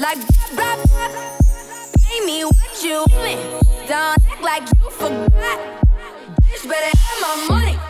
like blah, blah, blah. Pay me what you want me. Don't act like you forgot. Bitch, better have my money.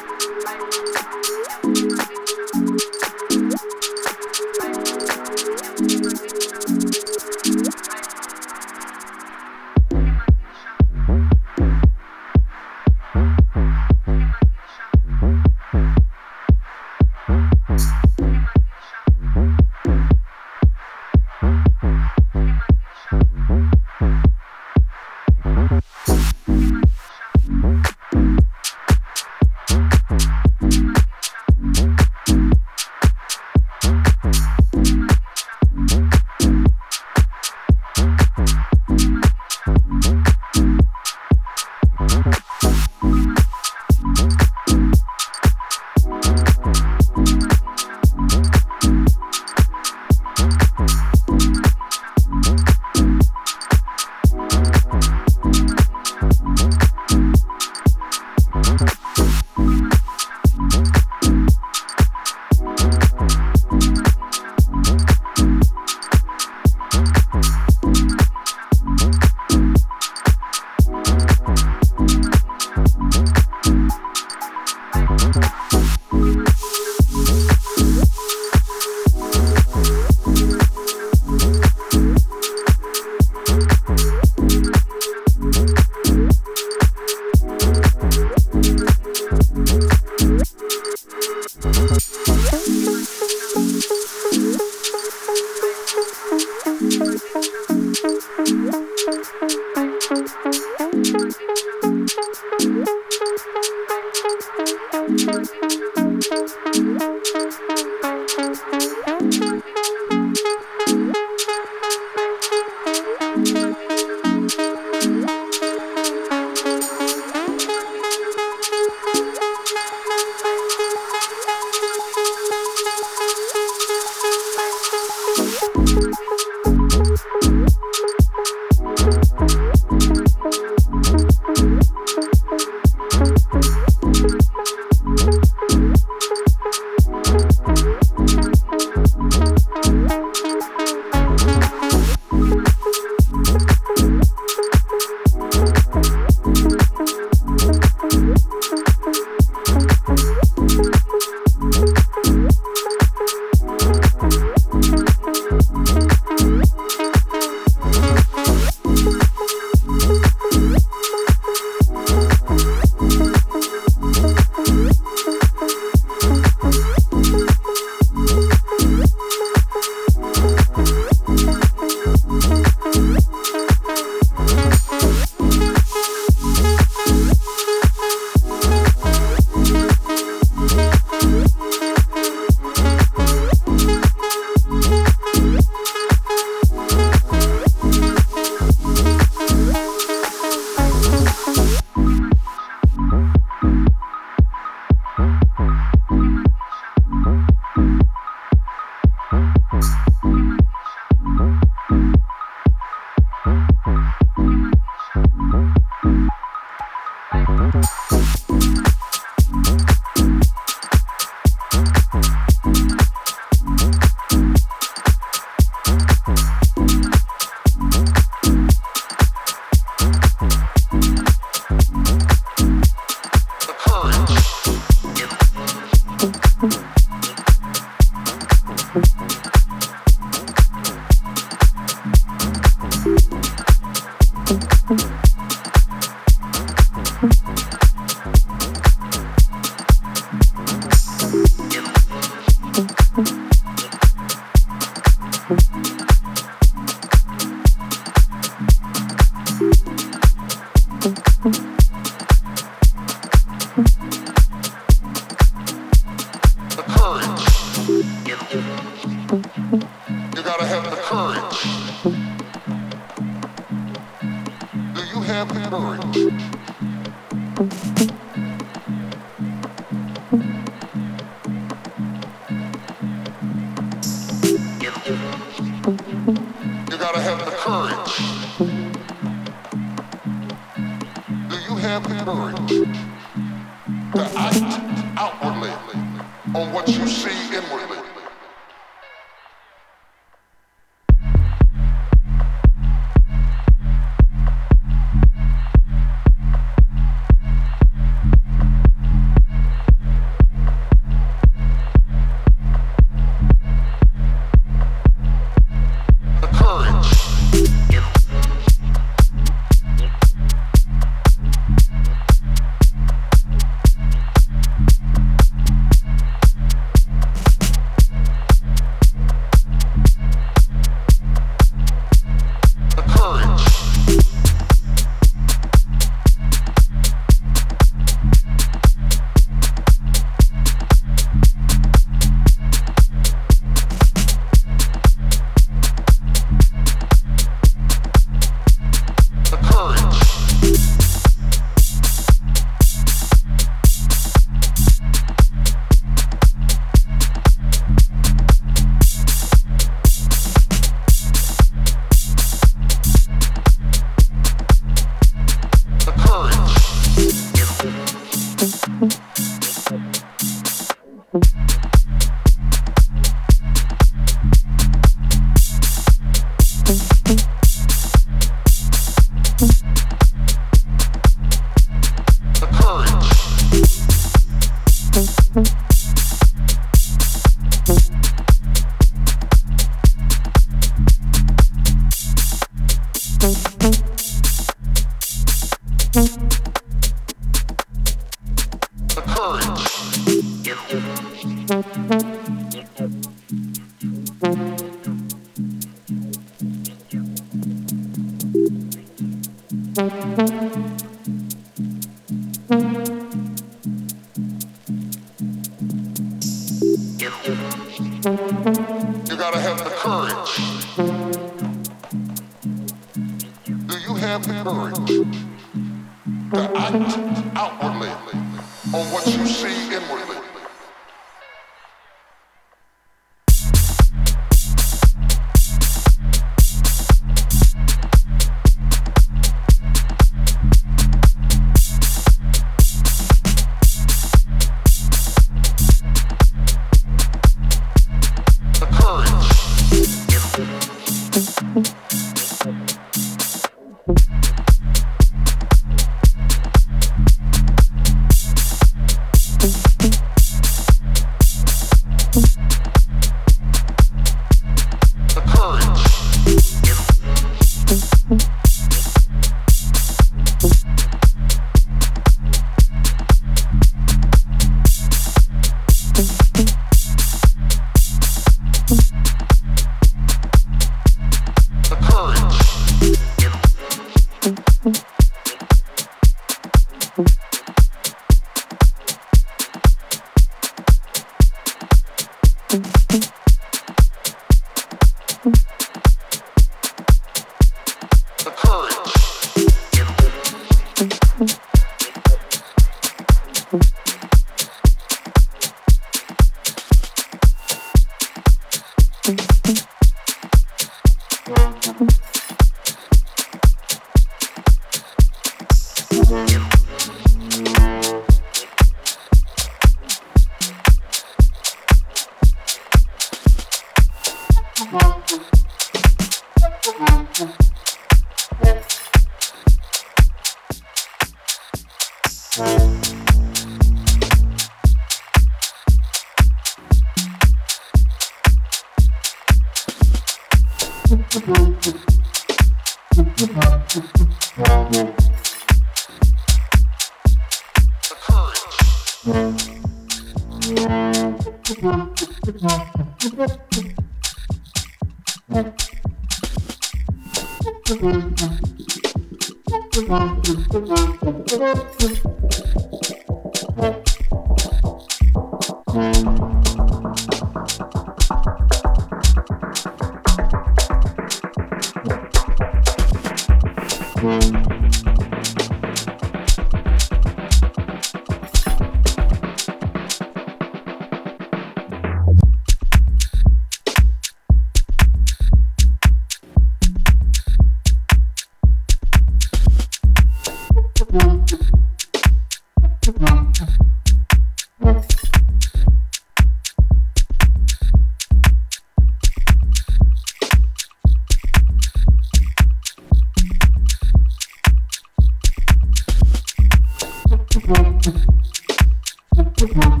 Thank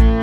you.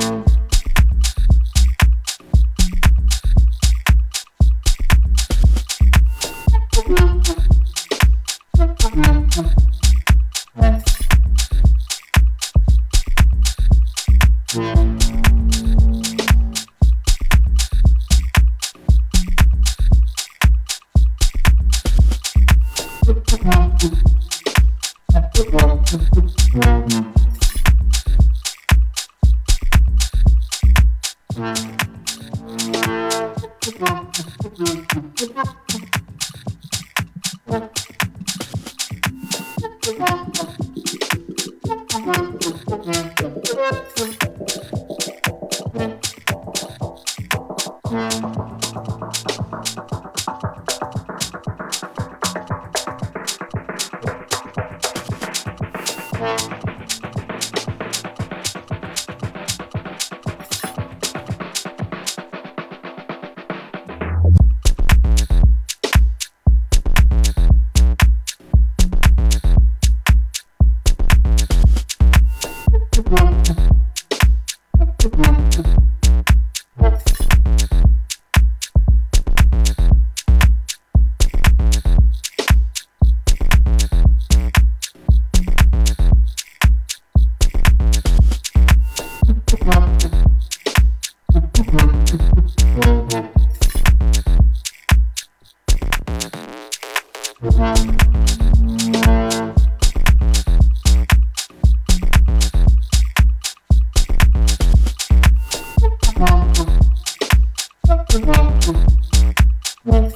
Thank you.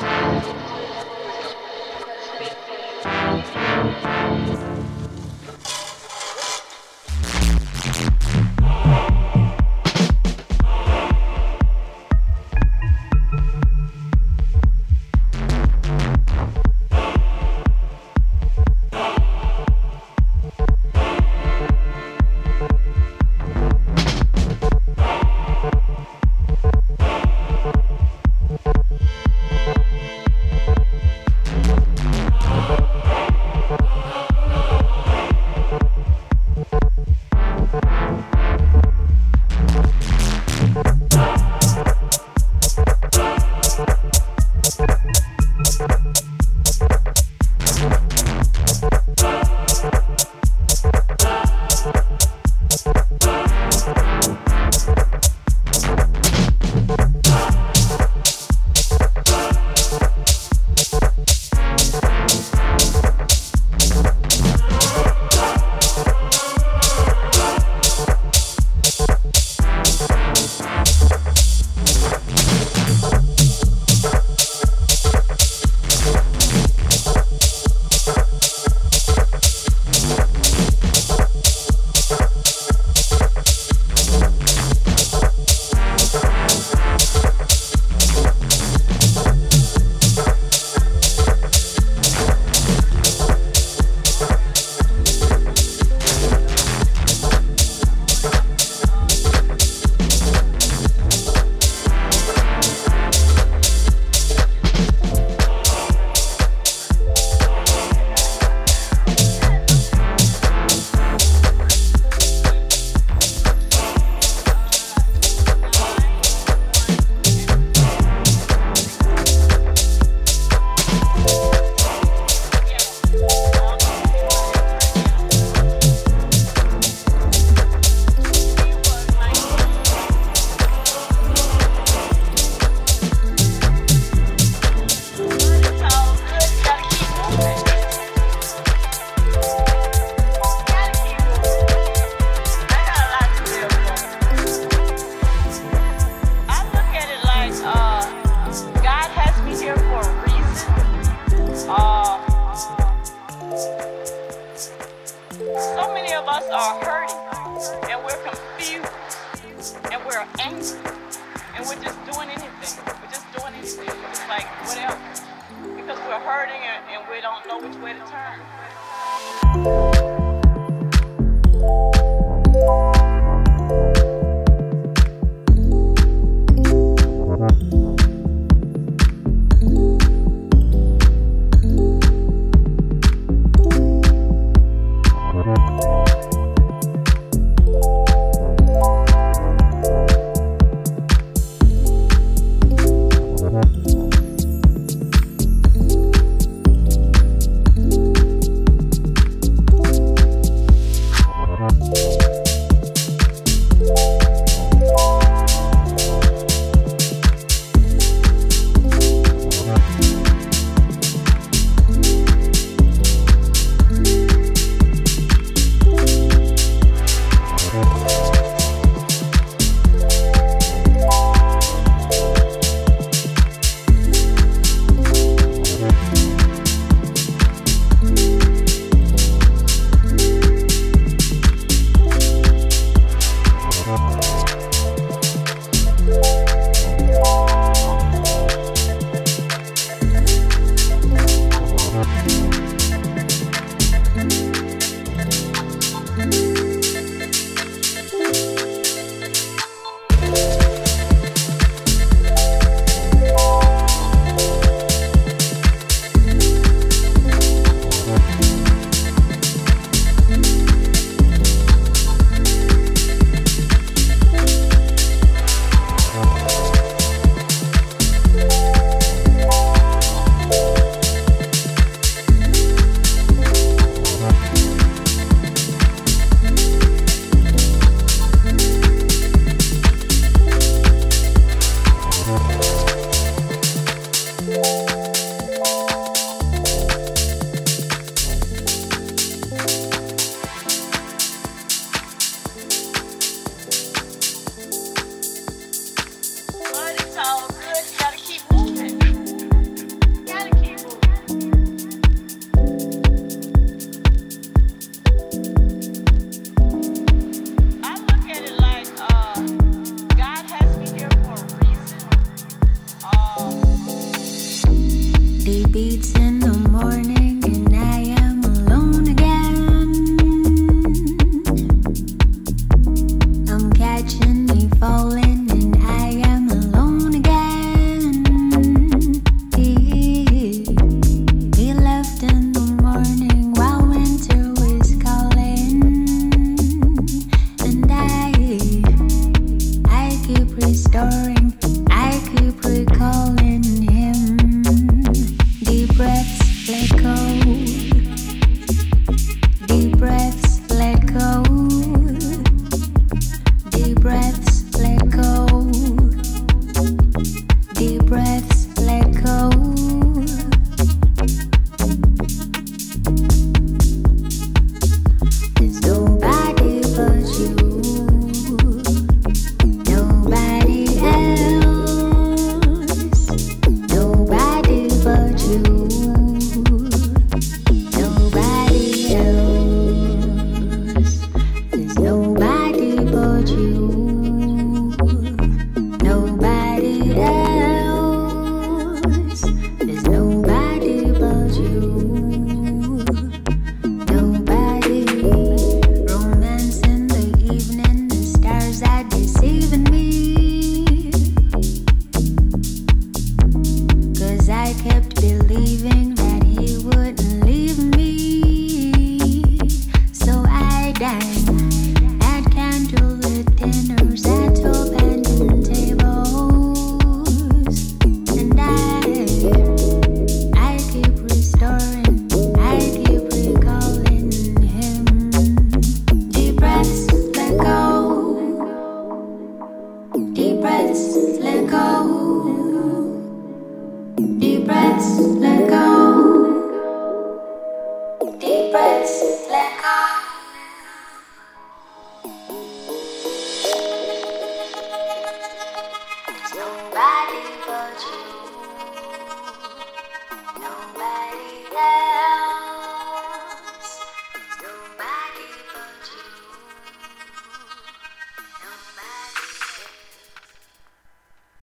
Música